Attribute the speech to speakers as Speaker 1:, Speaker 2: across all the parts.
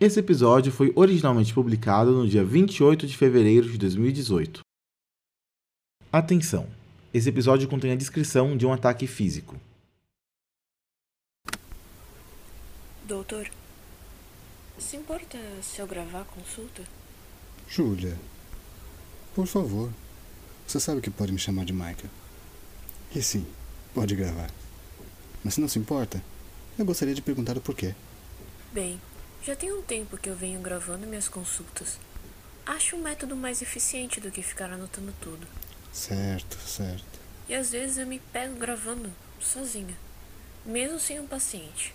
Speaker 1: Esse episódio foi originalmente publicado no dia 28 de fevereiro de 2018. Atenção! Esse episódio contém a descrição de um ataque físico.
Speaker 2: Doutor, se importa se eu gravar a consulta?
Speaker 3: Júlia, por favor. Você sabe que pode me chamar de Michael. E sim, pode gravar. Mas se não se importa, eu gostaria de perguntar o porquê.
Speaker 2: Bem, já tem um tempo que eu venho gravando minhas consultas. Acho um método mais eficiente do que ficar anotando tudo.
Speaker 3: Certo, certo.
Speaker 2: E às vezes eu me pego gravando sozinha, mesmo sem um paciente.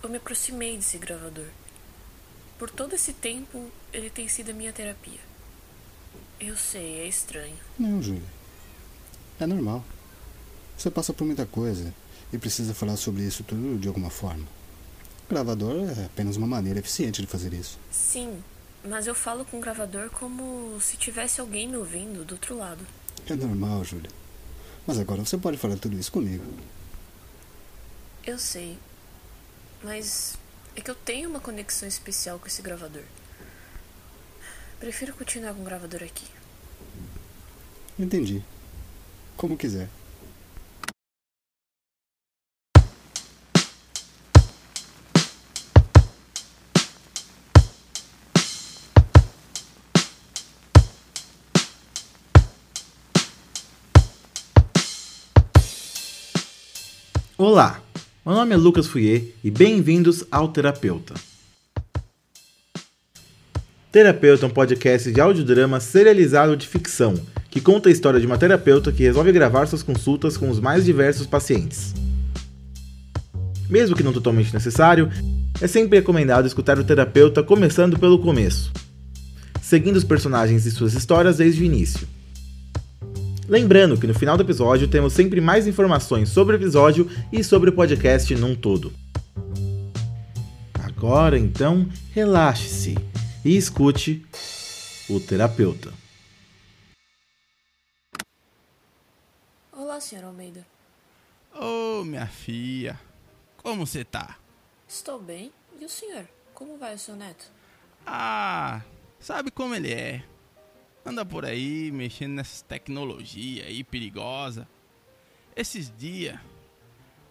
Speaker 2: Eu me aproximei desse gravador. Por todo esse tempo, ele tem sido a minha terapia. Eu sei, é estranho.
Speaker 3: Não, Júlia. É normal. Você passa por muita coisa e precisa falar sobre isso tudo de alguma forma. Gravador é apenas uma maneira eficiente de fazer isso.
Speaker 2: Sim, mas eu falo com o gravador como se tivesse alguém me ouvindo do outro lado.
Speaker 3: É normal, Júlia. Mas agora você pode falar tudo isso comigo.
Speaker 2: Eu sei, mas é que eu tenho uma conexão especial com esse gravador. Prefiro continuar com o gravador aqui.
Speaker 3: Entendi. Como quiser.
Speaker 1: Olá, meu nome é Lucas Fouier e bem-vindos ao Terapeuta. Terapeuta é um podcast de audiodrama serializado de ficção, que conta a história de uma terapeuta que resolve gravar suas consultas com os mais diversos pacientes. Mesmo que não totalmente necessário, é sempre recomendado escutar o terapeuta começando pelo começo, seguindo os personagens e suas histórias desde o início. Lembrando que no final do episódio temos sempre mais informações sobre o episódio e sobre o podcast num todo. Agora então, relaxe-se e escute o terapeuta.
Speaker 2: Olá, senhor Almeida.
Speaker 4: Ô, minha filha, como você tá?
Speaker 2: Estou bem. E o senhor? Como vai o seu neto?
Speaker 4: Ah, sabe como ele é? Anda por aí mexendo nessas tecnologias aí perigosa. Esses dias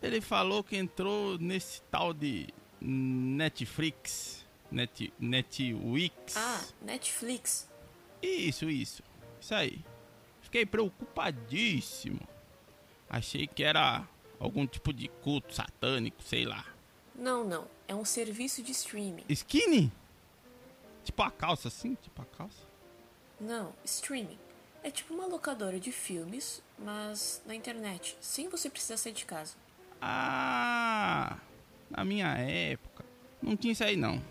Speaker 4: ele falou que entrou nesse tal de Netflix, Net, Netwix.
Speaker 2: Ah, Netflix.
Speaker 4: Isso, isso. Isso aí. Fiquei preocupadíssimo. Achei que era algum tipo de culto satânico, sei lá.
Speaker 2: Não, não. É um serviço de streaming.
Speaker 4: Skinny? Tipo a calça assim? Tipo a calça?
Speaker 2: Não, streaming. É tipo uma locadora de filmes, mas na internet, sem você precisar sair de casa.
Speaker 4: Ah, na minha época não tinha isso aí não.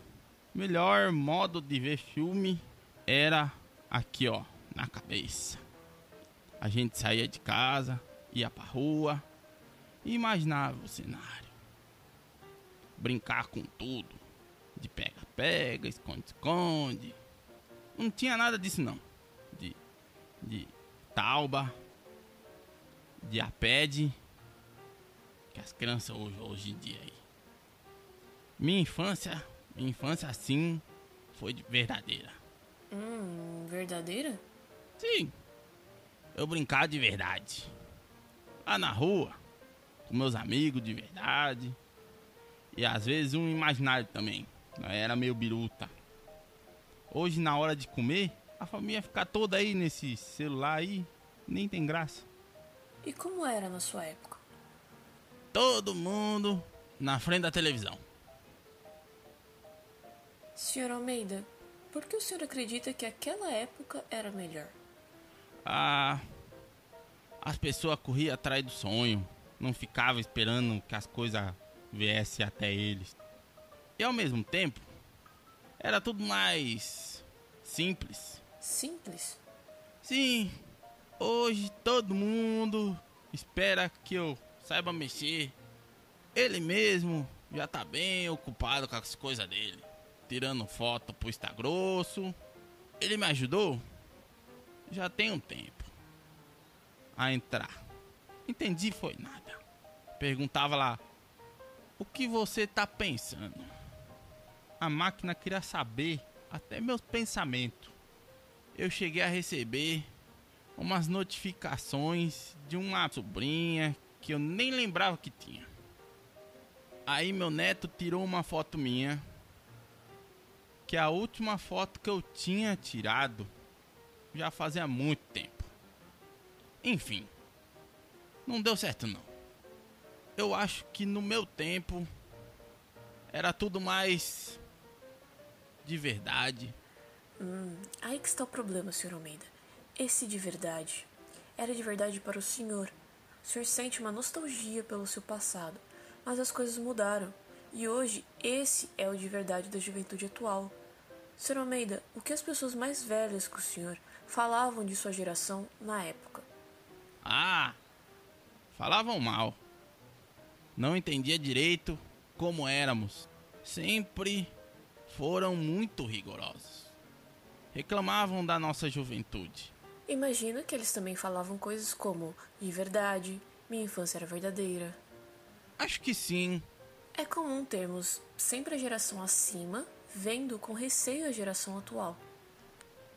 Speaker 4: Melhor modo de ver filme era aqui ó, na cabeça. A gente saía de casa, ia pra rua e imaginava o cenário. Brincar com tudo. De pega-pega, esconde-esconde. Não tinha nada disso não. De, de tauba, de apede, que as crianças hoje, hoje em dia aí. Minha infância, minha infância assim, foi de verdadeira.
Speaker 2: Hum, verdadeira?
Speaker 4: Sim, eu brincava de verdade. Lá na rua, com meus amigos de verdade. E às vezes um imaginário também. Eu era meio biruta. Hoje, na hora de comer, a família fica toda aí nesse celular aí, nem tem graça.
Speaker 2: E como era na sua época?
Speaker 4: Todo mundo na frente da televisão.
Speaker 2: Senhor Almeida, por que o senhor acredita que aquela época era melhor?
Speaker 4: Ah, as pessoas corriam atrás do sonho, não ficavam esperando que as coisas viessem até eles. E ao mesmo tempo, era tudo mais simples.
Speaker 2: Simples?
Speaker 4: Sim, hoje todo mundo espera que eu saiba mexer. Ele mesmo já tá bem ocupado com as coisas dele. Tirando foto pro Insta grosso. Ele me ajudou já tem um tempo a entrar. Entendi foi nada. Perguntava lá: "O que você tá pensando?" A máquina queria saber até meus pensamentos. Eu cheguei a receber umas notificações de uma sobrinha que eu nem lembrava que tinha. Aí meu neto tirou uma foto minha, que é a última foto que eu tinha tirado já fazia muito tempo. Enfim, não deu certo não. Eu acho que no meu tempo era tudo mais de verdade.
Speaker 2: Hum, aí que está o problema, Sr. Almeida. Esse de verdade era de verdade para o senhor. O senhor sente uma nostalgia pelo seu passado, mas as coisas mudaram. E hoje esse é o de verdade da juventude atual. Sr. Almeida, o que as pessoas mais velhas que o senhor falavam de sua geração na época?
Speaker 4: Ah, falavam mal. Não entendia direito como éramos. Sempre foram muito rigorosos. Reclamavam da nossa juventude.
Speaker 2: Imagino que eles também falavam coisas como de verdade, minha infância era verdadeira.
Speaker 4: Acho que sim.
Speaker 2: É comum termos sempre a geração acima vendo com receio a geração atual.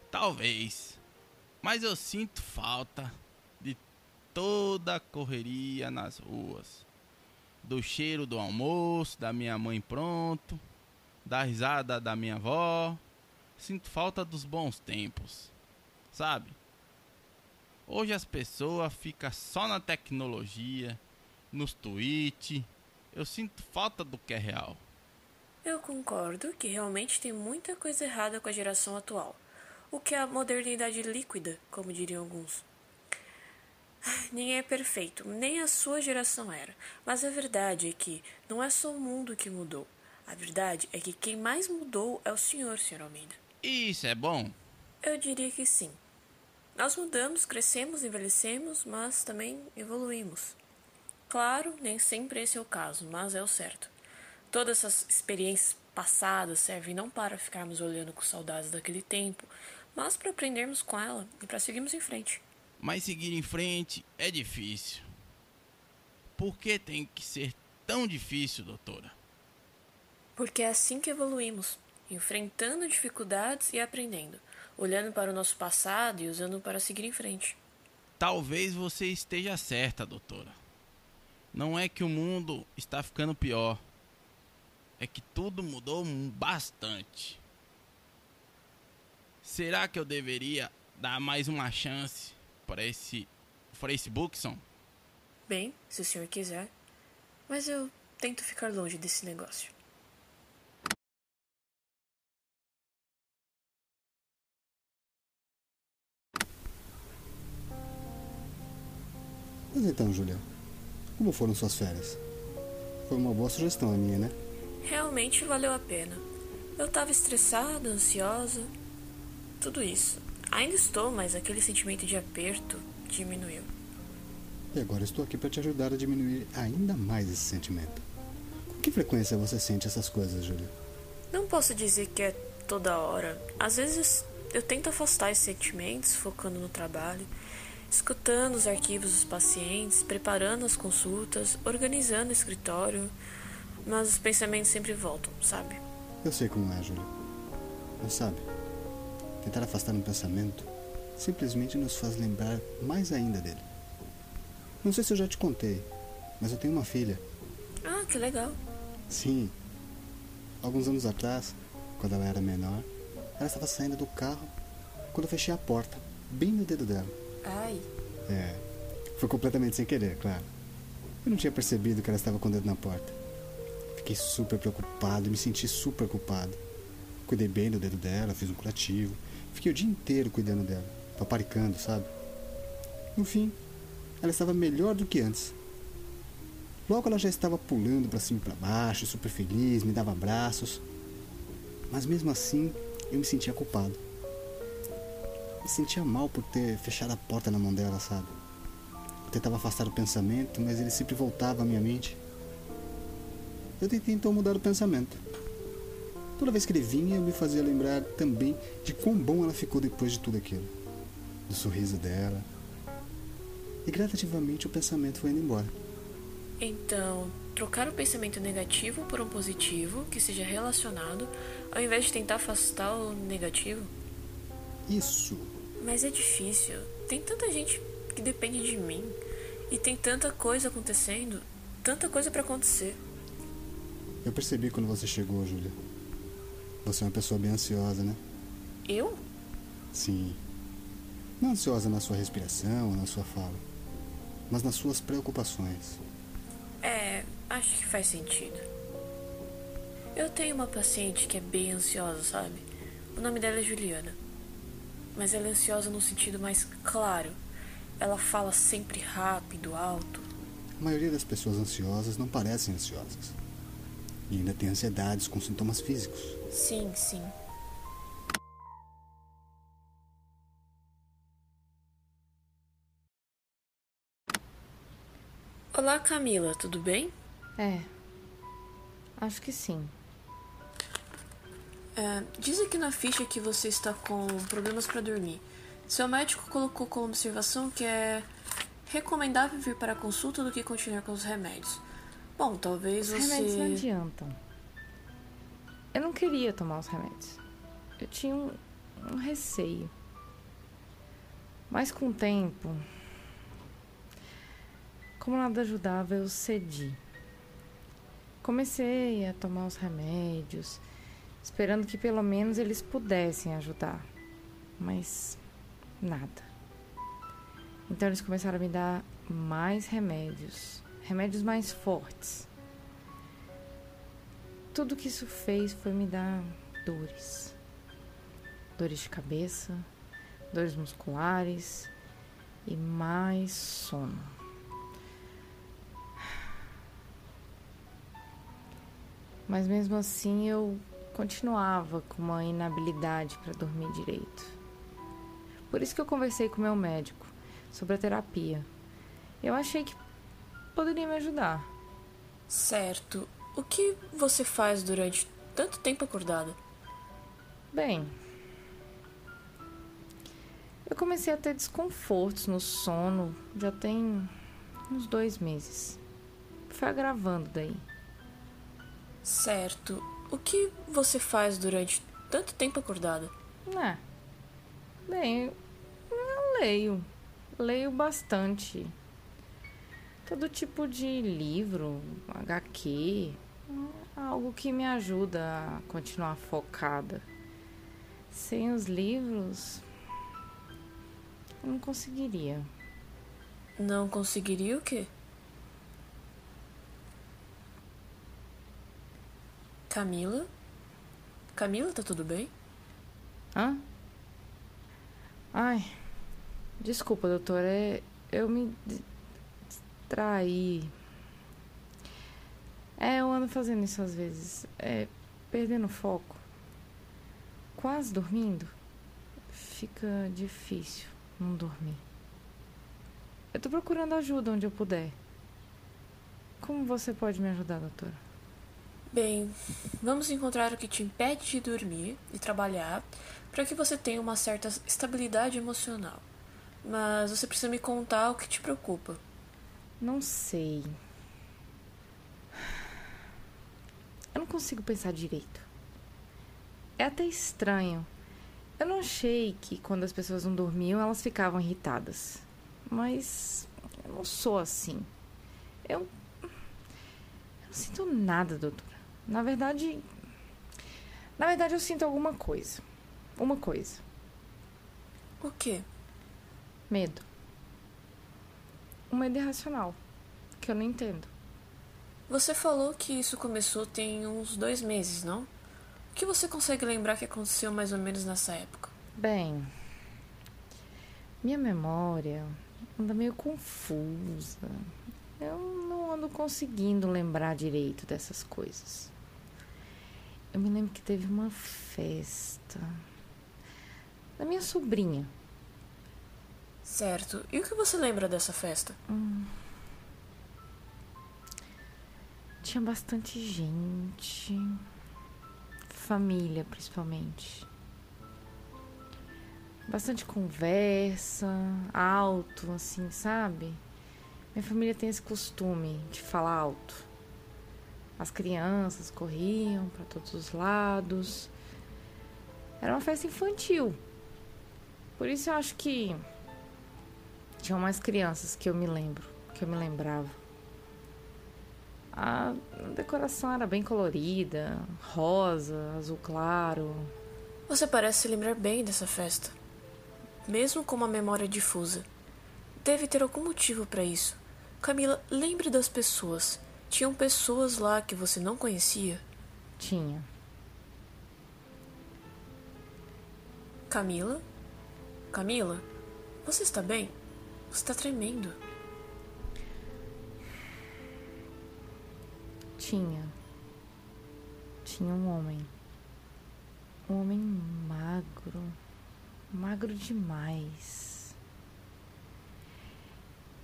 Speaker 4: Talvez. Mas eu sinto falta de toda a correria nas ruas. Do cheiro do almoço, da minha mãe pronto, da risada da minha avó. Sinto falta dos bons tempos. Sabe? Hoje as pessoas ficam só na tecnologia, nos tweets. Eu sinto falta do que é real.
Speaker 2: Eu concordo que realmente tem muita coisa errada com a geração atual. O que é a modernidade líquida, como diriam alguns. Ninguém é perfeito, nem a sua geração era. Mas a verdade é que não é só o mundo que mudou. A verdade é que quem mais mudou é o senhor, Sr. Almeida.
Speaker 4: Isso é bom?
Speaker 2: Eu diria que sim. Nós mudamos, crescemos, envelhecemos, mas também evoluímos. Claro, nem sempre esse é o caso, mas é o certo. Todas essas experiências passadas servem não para ficarmos olhando com saudades daquele tempo, mas para aprendermos com ela e para seguirmos em frente.
Speaker 4: Mas seguir em frente é difícil. Por que tem que ser tão difícil, doutora?
Speaker 2: Porque é assim que evoluímos, enfrentando dificuldades e aprendendo, olhando para o nosso passado e usando para seguir em frente.
Speaker 4: Talvez você esteja certa, doutora. Não é que o mundo está ficando pior. É que tudo mudou bastante. Será que eu deveria dar mais uma chance para esse Facebookson?
Speaker 2: Bem, se o senhor quiser. Mas eu tento ficar longe desse negócio.
Speaker 3: Mas então, Julia, como foram suas férias? Foi uma boa sugestão a minha, né?
Speaker 2: Realmente valeu a pena. Eu estava estressada, ansiosa, tudo isso. Ainda estou, mas aquele sentimento de aperto diminuiu.
Speaker 3: E agora estou aqui para te ajudar a diminuir ainda mais esse sentimento. Com que frequência você sente essas coisas, Julia?
Speaker 2: Não posso dizer que é toda hora. Às vezes eu tento afastar esses sentimentos, focando no trabalho, escutando os arquivos dos pacientes, preparando as consultas, organizando o escritório, mas os pensamentos sempre voltam, sabe?
Speaker 3: Eu sei como é, Júlia. Mas sabe, tentar afastar um pensamento simplesmente nos faz lembrar mais ainda dele. Não sei se eu já te contei, mas eu tenho uma filha.
Speaker 2: Ah, que legal.
Speaker 3: Sim. Alguns anos atrás, quando ela era menor, ela estava saindo do carro quando eu fechei a porta, bem no dedo dela.
Speaker 2: Ai.
Speaker 3: É. Foi completamente sem querer, claro. Eu não tinha percebido que ela estava com o dedo na porta. Fiquei super preocupado me senti super culpado. Cuidei bem do dedo dela, fiz um curativo. Fiquei o dia inteiro cuidando dela, paparicando, sabe? No fim, ela estava melhor do que antes. Logo ela já estava pulando para cima e para baixo, super feliz, me dava abraços. Mas mesmo assim, eu me sentia culpado. Me sentia mal por ter fechado a porta na mão dela, sabe? Eu tentava afastar o pensamento, mas ele sempre voltava à minha mente. Eu tentei então mudar o pensamento. Toda vez que ele vinha, eu me fazia lembrar também de quão bom ela ficou depois de tudo aquilo. Do sorriso dela. E gradativamente o pensamento foi indo embora.
Speaker 2: Então, trocar o pensamento negativo por um positivo que seja relacionado, ao invés de tentar afastar o negativo?
Speaker 3: Isso.
Speaker 2: Mas é difícil. Tem tanta gente que depende de mim. E tem tanta coisa acontecendo. Tanta coisa para acontecer.
Speaker 3: Eu percebi quando você chegou, Júlia. Você é uma pessoa bem ansiosa, né?
Speaker 2: Eu?
Speaker 3: Sim. Não ansiosa na sua respiração ou na sua fala, mas nas suas preocupações.
Speaker 2: É, acho que faz sentido. Eu tenho uma paciente que é bem ansiosa, sabe? O nome dela é Juliana. Mas ela é ansiosa no sentido mais claro. Ela fala sempre rápido, alto.
Speaker 3: A maioria das pessoas ansiosas não parecem ansiosas. E ainda tem ansiedades com sintomas físicos.
Speaker 2: Sim, sim. Olá, Camila, tudo bem?
Speaker 5: É. Acho que sim.
Speaker 2: É, diz aqui na ficha que você está com problemas para dormir. Seu médico colocou como observação que é recomendável vir para a consulta do que continuar com os remédios. Bom, talvez
Speaker 5: Os
Speaker 2: você.
Speaker 5: remédios não adiantam. Eu não queria tomar os remédios. Eu tinha um, um receio. Mas com o tempo, como nada ajudava, eu cedi. Comecei a tomar os remédios, esperando que pelo menos eles pudessem ajudar. Mas nada. Então eles começaram a me dar mais remédios, remédios mais fortes. Tudo que isso fez foi me dar dores. Dores de cabeça, dores musculares e mais sono. Mas mesmo assim eu continuava com uma inabilidade para dormir direito. Por isso que eu conversei com meu médico sobre a terapia. Eu achei que poderia me ajudar.
Speaker 2: Certo. O que você faz durante tanto tempo acordada?
Speaker 5: Bem, eu comecei a ter desconfortos no sono já tem uns dois meses. Foi agravando daí.
Speaker 2: Certo. O que você faz durante tanto tempo acordada?
Speaker 5: É. Bem, eu leio. Leio bastante. Todo tipo de livro, HQ. Algo que me ajuda a continuar focada. Sem os livros, eu não conseguiria.
Speaker 2: Não conseguiria o quê? Camila? Camila, tá tudo bem?
Speaker 5: Hã? Ai, desculpa, doutor. É, eu me di- distraí. É, eu ando fazendo isso às vezes. É, perdendo foco. Quase dormindo. Fica difícil não dormir. Eu tô procurando ajuda onde eu puder. Como você pode me ajudar, doutora?
Speaker 2: Bem, vamos encontrar o que te impede de dormir e trabalhar para que você tenha uma certa estabilidade emocional. Mas você precisa me contar o que te preocupa.
Speaker 5: Não sei. Eu não consigo pensar direito. É até estranho. Eu não achei que quando as pessoas não dormiam elas ficavam irritadas. Mas eu não sou assim. Eu, eu não sinto nada, doutora. Na verdade. Na verdade, eu sinto alguma coisa. Uma coisa.
Speaker 2: O quê?
Speaker 5: Medo. Um medo irracional. Que eu não entendo.
Speaker 2: Você falou que isso começou tem uns dois meses, não? O que você consegue lembrar que aconteceu mais ou menos nessa época?
Speaker 5: Bem, minha memória anda meio confusa. Eu não ando conseguindo lembrar direito dessas coisas. Eu me lembro que teve uma festa da minha sobrinha.
Speaker 2: Certo. E o que você lembra dessa festa?
Speaker 5: Tinha bastante gente. Família, principalmente. Bastante conversa, alto, assim, sabe? Minha família tem esse costume de falar alto. As crianças corriam para todos os lados. Era uma festa infantil. Por isso eu acho que tinham mais crianças que eu me lembro, que eu me lembrava. A decoração era bem colorida, rosa, azul claro.
Speaker 2: Você parece se lembrar bem dessa festa, mesmo com uma memória difusa. Deve ter algum motivo para isso. Camila, lembre das pessoas. Tinham pessoas lá que você não conhecia?
Speaker 5: Tinha.
Speaker 2: Camila? Camila? Você está bem? Você está tremendo.
Speaker 5: Tinha. Tinha um homem. Um homem magro. Magro demais.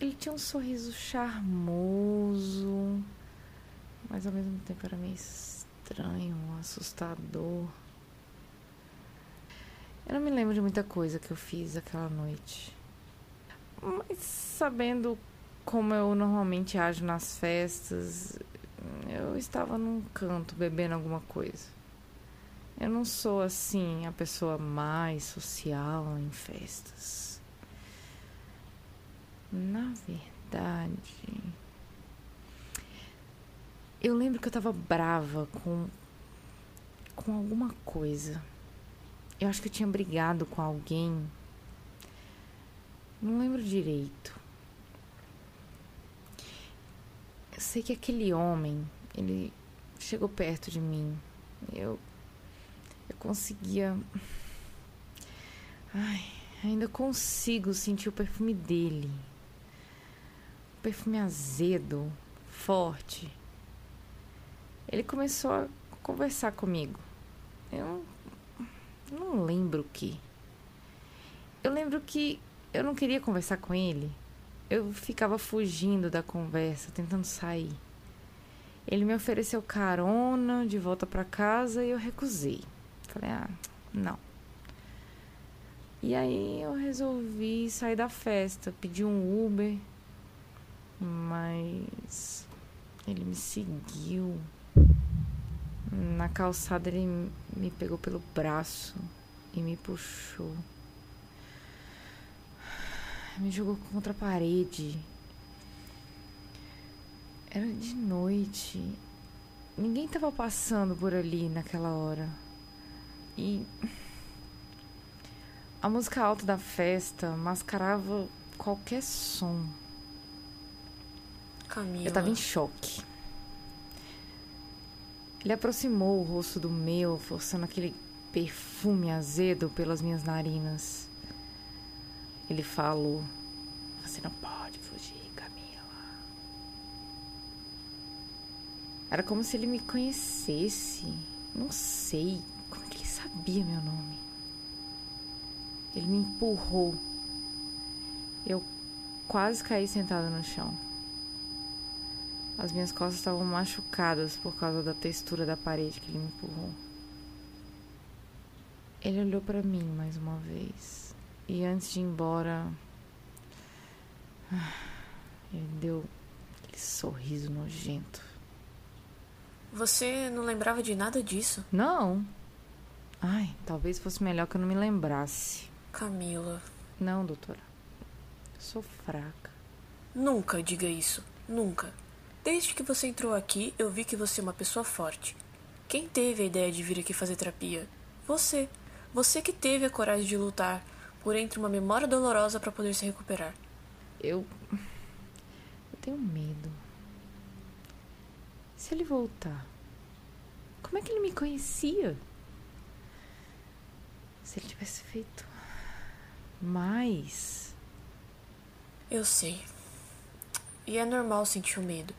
Speaker 5: Ele tinha um sorriso charmoso, mas ao mesmo tempo era meio estranho, assustador. Eu não me lembro de muita coisa que eu fiz aquela noite. Mas sabendo como eu normalmente ajo nas festas, eu estava num canto bebendo alguma coisa. Eu não sou assim a pessoa mais social em festas. Na verdade, eu lembro que eu estava brava com com alguma coisa. Eu acho que eu tinha brigado com alguém. Não lembro direito. Eu sei que aquele homem, ele chegou perto de mim. Eu eu conseguia Ai, ainda consigo sentir o perfume dele. Perfume azedo, forte. Ele começou a conversar comigo. Eu não lembro o que. Eu lembro que eu não queria conversar com ele. Eu ficava fugindo da conversa, tentando sair. Ele me ofereceu carona de volta para casa e eu recusei. Falei, ah, não. E aí eu resolvi sair da festa, pedi um Uber, mas ele me seguiu. Na calçada ele me pegou pelo braço e me puxou me jogou contra a parede. Era de noite. Ninguém estava passando por ali naquela hora. E a música alta da festa mascarava qualquer som.
Speaker 2: Camila.
Speaker 5: Eu estava em choque. Ele aproximou o rosto do meu, forçando aquele perfume azedo pelas minhas narinas. Ele falou: Você não pode fugir, Camila. Era como se ele me conhecesse. Não sei. Como que ele sabia meu nome? Ele me empurrou. Eu quase caí sentada no chão. As minhas costas estavam machucadas por causa da textura da parede que ele me empurrou. Ele olhou para mim mais uma vez. E antes de ir embora, ele deu aquele sorriso nojento.
Speaker 2: Você não lembrava de nada disso?
Speaker 5: Não. Ai, talvez fosse melhor que eu não me lembrasse.
Speaker 2: Camila.
Speaker 5: Não, doutora. Eu sou fraca.
Speaker 2: Nunca diga isso. Nunca. Desde que você entrou aqui, eu vi que você é uma pessoa forte. Quem teve a ideia de vir aqui fazer terapia? Você. Você que teve a coragem de lutar, por entre uma memória dolorosa para poder se recuperar.
Speaker 5: Eu. Eu tenho medo. Se ele voltar, como é que ele me conhecia? Se ele tivesse feito mais.
Speaker 2: Eu sei. E é normal sentir o medo.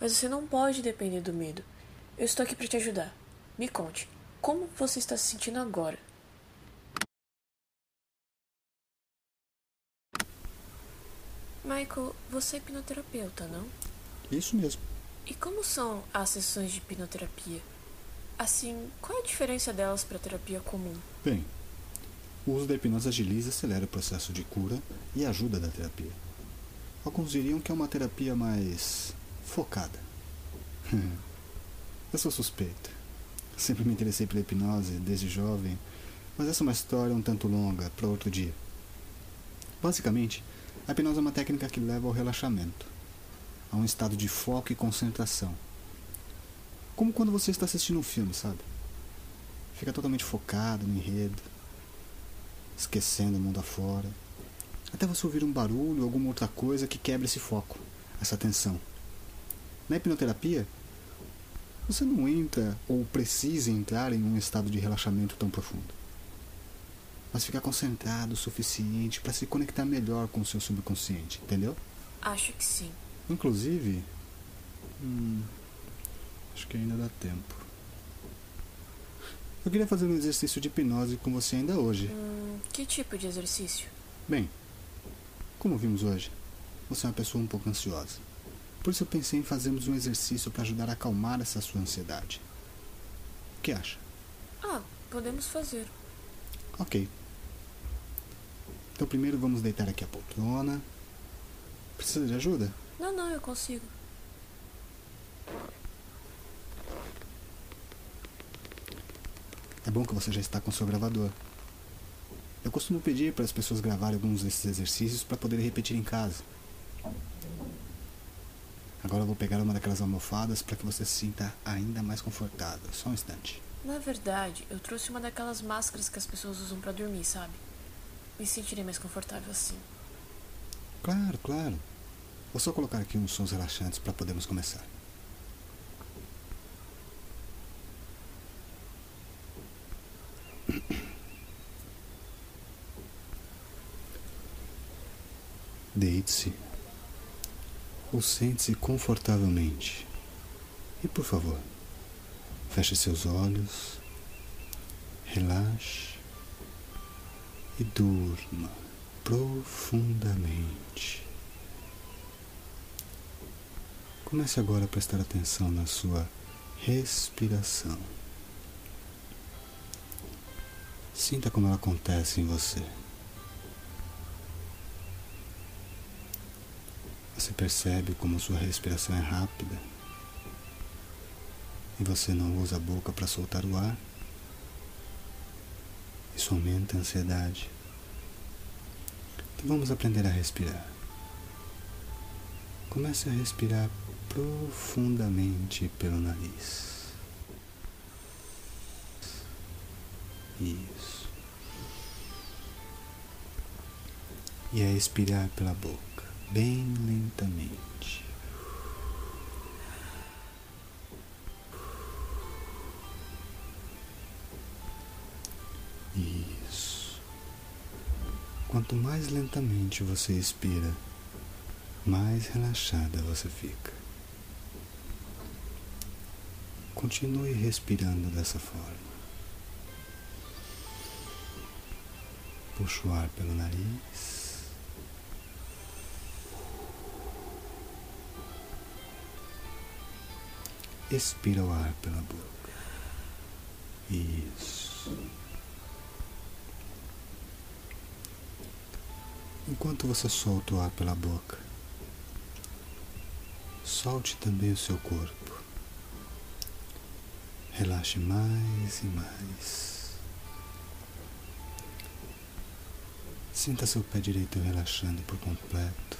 Speaker 2: Mas você não pode depender do medo. Eu estou aqui para te ajudar. Me conte, como você está se sentindo agora? Michael, você é hipnoterapeuta, não?
Speaker 3: Isso mesmo.
Speaker 2: E como são as sessões de hipnoterapia? Assim, qual é a diferença delas para a terapia comum?
Speaker 3: Bem, o uso da hipnose agiliza e acelera o processo de cura e ajuda da terapia. Alguns diriam que é uma terapia mais focada. Eu sou suspeito. Sempre me interessei pela hipnose desde jovem, mas essa é uma história um tanto longa para outro dia. Basicamente, a hipnose é uma técnica que leva ao relaxamento, a um estado de foco e concentração. Como quando você está assistindo um filme, sabe? Fica totalmente focado no enredo, esquecendo o mundo afora, até você ouvir um barulho ou alguma outra coisa que quebra esse foco, essa atenção. Na hipnoterapia, você não entra ou precisa entrar em um estado de relaxamento tão profundo. Mas fica concentrado o suficiente para se conectar melhor com o seu subconsciente, entendeu?
Speaker 2: Acho que sim.
Speaker 3: Inclusive. Hum, acho que ainda dá tempo. Eu queria fazer um exercício de hipnose com você ainda hoje.
Speaker 2: Hum, que tipo de exercício?
Speaker 3: Bem, como vimos hoje, você é uma pessoa um pouco ansiosa. Por isso eu pensei em fazermos um exercício para ajudar a acalmar essa sua ansiedade. O que acha?
Speaker 2: Ah, podemos fazer.
Speaker 3: Ok. Então primeiro vamos deitar aqui a poltrona. Precisa de ajuda?
Speaker 2: Não, não, eu consigo.
Speaker 3: É bom que você já está com seu gravador. Eu costumo pedir para as pessoas gravarem alguns desses exercícios para poderem repetir em casa. Agora eu vou pegar uma daquelas almofadas para que você se sinta ainda mais confortável. Só um instante.
Speaker 2: Na verdade, eu trouxe uma daquelas máscaras que as pessoas usam para dormir, sabe? Me sentirei mais confortável assim.
Speaker 3: Claro, claro. Vou só colocar aqui uns sons relaxantes para podermos começar. Ou sente-se confortavelmente. E por favor, feche seus olhos, relaxe e durma profundamente. Comece agora a prestar atenção na sua respiração. Sinta como ela acontece em você. Você percebe como sua respiração é rápida e você não usa a boca para soltar o ar. Isso aumenta a ansiedade. Então vamos aprender a respirar. Comece a respirar profundamente pelo nariz. Isso. E a expirar pela boca bem lentamente. Isso. Quanto mais lentamente você expira, mais relaxada você fica. Continue respirando dessa forma. Puxa o ar pelo nariz. Expira o ar pela boca. Isso. Enquanto você solta o ar pela boca, solte também o seu corpo. Relaxe mais e mais. Sinta seu pé direito relaxando por completo.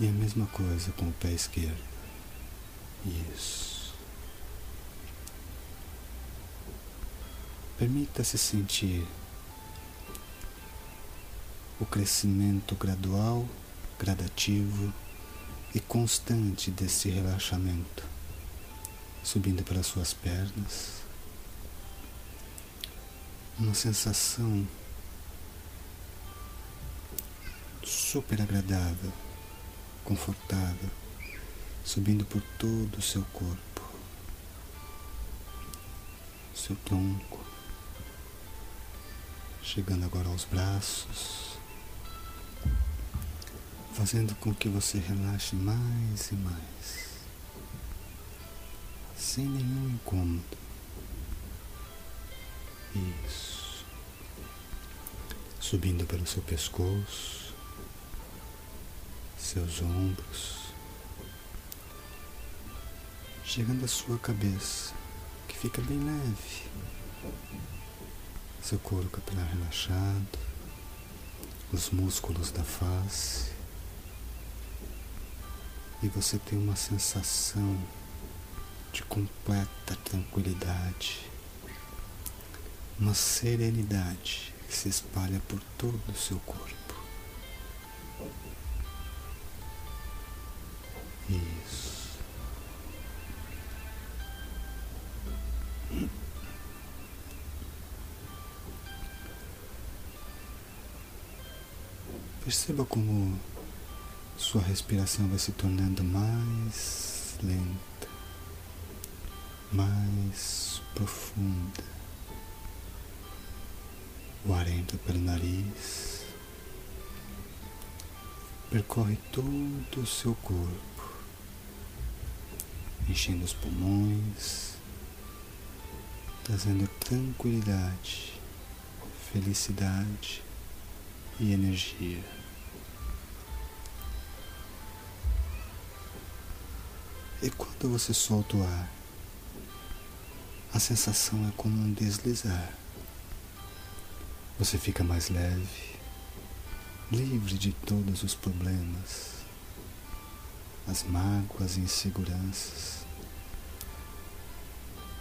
Speaker 3: E a mesma coisa com o pé esquerdo. Isso. Permita-se sentir o crescimento gradual, gradativo e constante desse relaxamento, subindo pelas suas pernas. Uma sensação super agradável confortável, subindo por todo o seu corpo, seu tronco, chegando agora aos braços, fazendo com que você relaxe mais e mais, sem nenhum incômodo. Isso. Subindo pelo seu pescoço, seus ombros, chegando à sua cabeça, que fica bem leve. Seu couro capilar relaxado, os músculos da face. E você tem uma sensação de completa tranquilidade, uma serenidade que se espalha por todo o seu corpo. Perceba como sua respiração vai se tornando mais lenta, mais profunda. O ar entra pelo nariz, percorre todo o seu corpo, enchendo os pulmões, trazendo tranquilidade, felicidade e energia. E quando você solta o ar, a sensação é como um deslizar. Você fica mais leve, livre de todos os problemas, as mágoas e inseguranças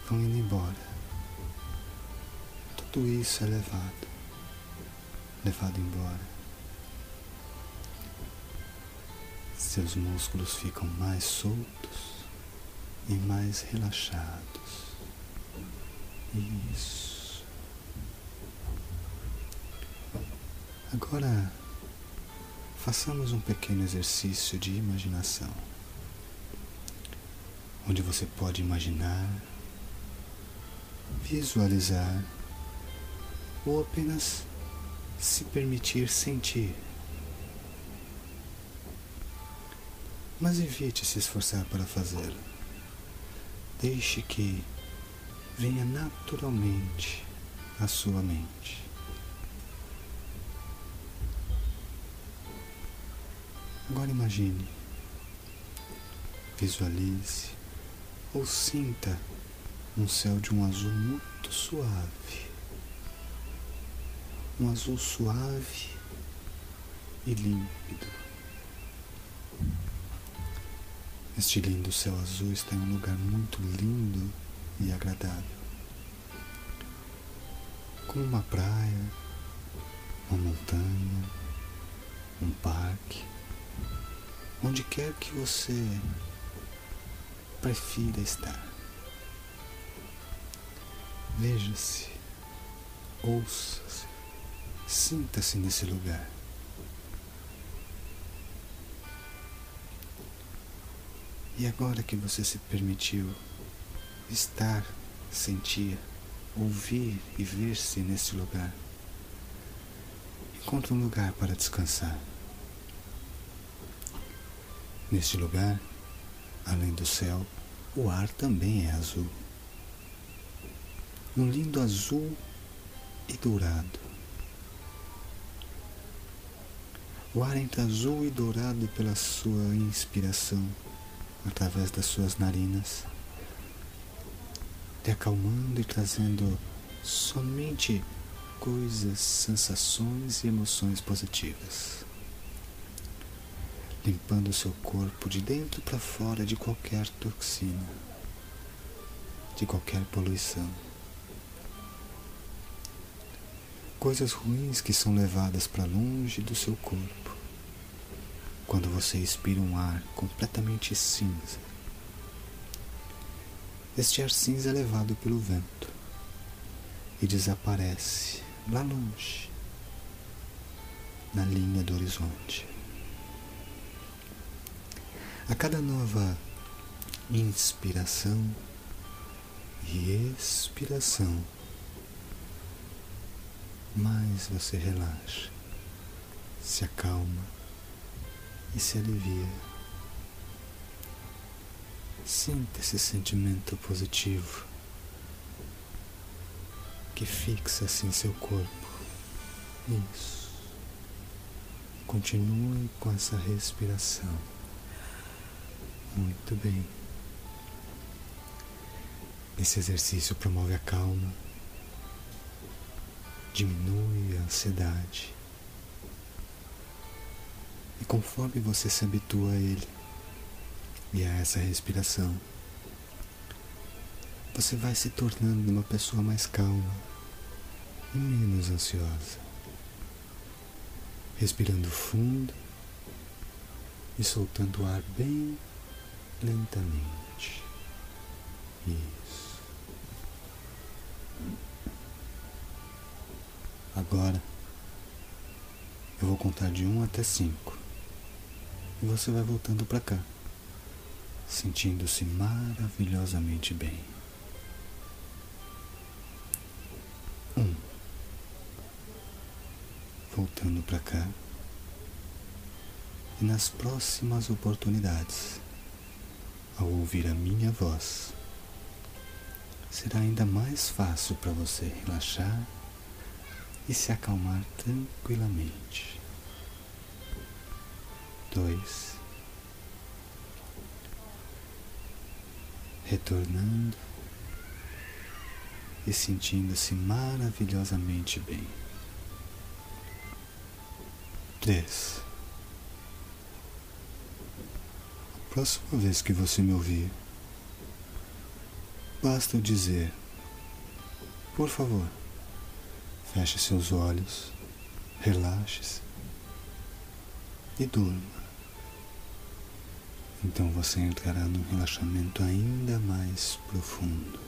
Speaker 3: vão indo embora. Tudo isso é levado levado embora. Seus músculos ficam mais soltos e mais relaxados. Isso. Agora, façamos um pequeno exercício de imaginação, onde você pode imaginar, visualizar ou apenas se permitir sentir. Mas evite se esforçar para fazê-lo. Deixe que venha naturalmente à sua mente. Agora imagine, visualize ou sinta um céu de um azul muito suave um azul suave e límpido. Este lindo céu azul está em um lugar muito lindo e agradável, como uma praia, uma montanha, um parque, onde quer que você prefira estar. Veja-se, ouça-se, Sinta-se nesse lugar. E agora que você se permitiu estar, sentir, ouvir e ver-se nesse lugar, encontre um lugar para descansar. Neste lugar, além do céu, o ar também é azul. Um lindo azul e dourado. O ar entra azul e dourado pela sua inspiração, através das suas narinas, te acalmando e trazendo somente coisas, sensações e emoções positivas, limpando o seu corpo de dentro para fora de qualquer toxina, de qualquer poluição. Coisas ruins que são levadas para longe do seu corpo quando você expira um ar completamente cinza. Este ar cinza é levado pelo vento e desaparece lá longe, na linha do horizonte. A cada nova inspiração e expiração, mais você relaxa, se acalma e se alivia. Sinta esse sentimento positivo que fixa assim seu corpo. Isso. Continue com essa respiração. Muito bem. Esse exercício promove a calma, diminui a ansiedade. E conforme você se habitua a ele e a essa respiração, você vai se tornando uma pessoa mais calma e menos ansiosa. Respirando fundo e soltando o ar bem lentamente. Isso. Agora eu vou contar de um até cinco e você vai voltando para cá, sentindo-se maravilhosamente bem. Um. Voltando para cá. E nas próximas oportunidades, ao ouvir a minha voz, será ainda mais fácil para você relaxar e se acalmar tranquilamente. Dois. Retornando e sentindo-se maravilhosamente bem. 3. A próxima vez que você me ouvir, basta eu dizer: Por favor, feche seus olhos, relaxe-se e durma. Então você entrará num relaxamento ainda mais profundo.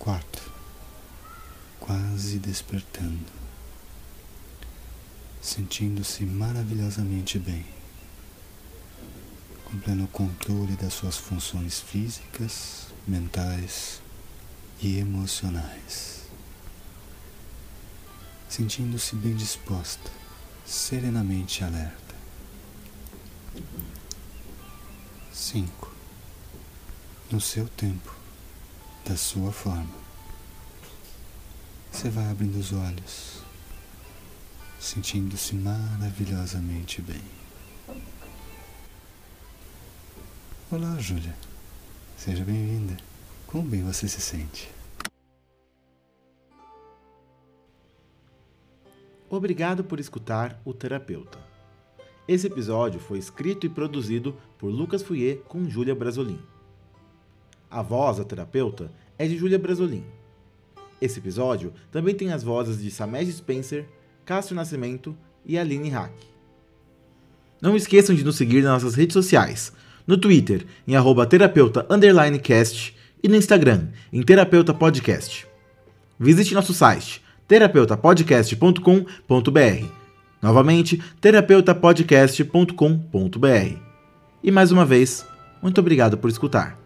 Speaker 3: Quarto, quase despertando, sentindo-se maravilhosamente bem, com pleno controle das suas funções físicas, mentais e emocionais, sentindo-se bem disposta, serenamente alerta. 5. No seu tempo da sua forma. Você vai abrindo os olhos, sentindo-se maravilhosamente bem. Olá, Júlia. Seja bem-vinda. Como bem você se sente?
Speaker 1: Obrigado por escutar o Terapeuta. Esse episódio foi escrito e produzido por Lucas Fouier com Júlia Brasolin. A voz da terapeuta é de Julia Brasolin. Esse episódio também tem as vozes de Samed Spencer, Cássio Nascimento e Aline Hack. Não esqueçam de nos seguir nas nossas redes sociais, no Twitter em arroba terapeuta cast e no Instagram em terapeuta podcast. Visite nosso site terapeutapodcast.com.br. Novamente, terapeutapodcast.com.br. E mais uma vez, muito obrigado por escutar.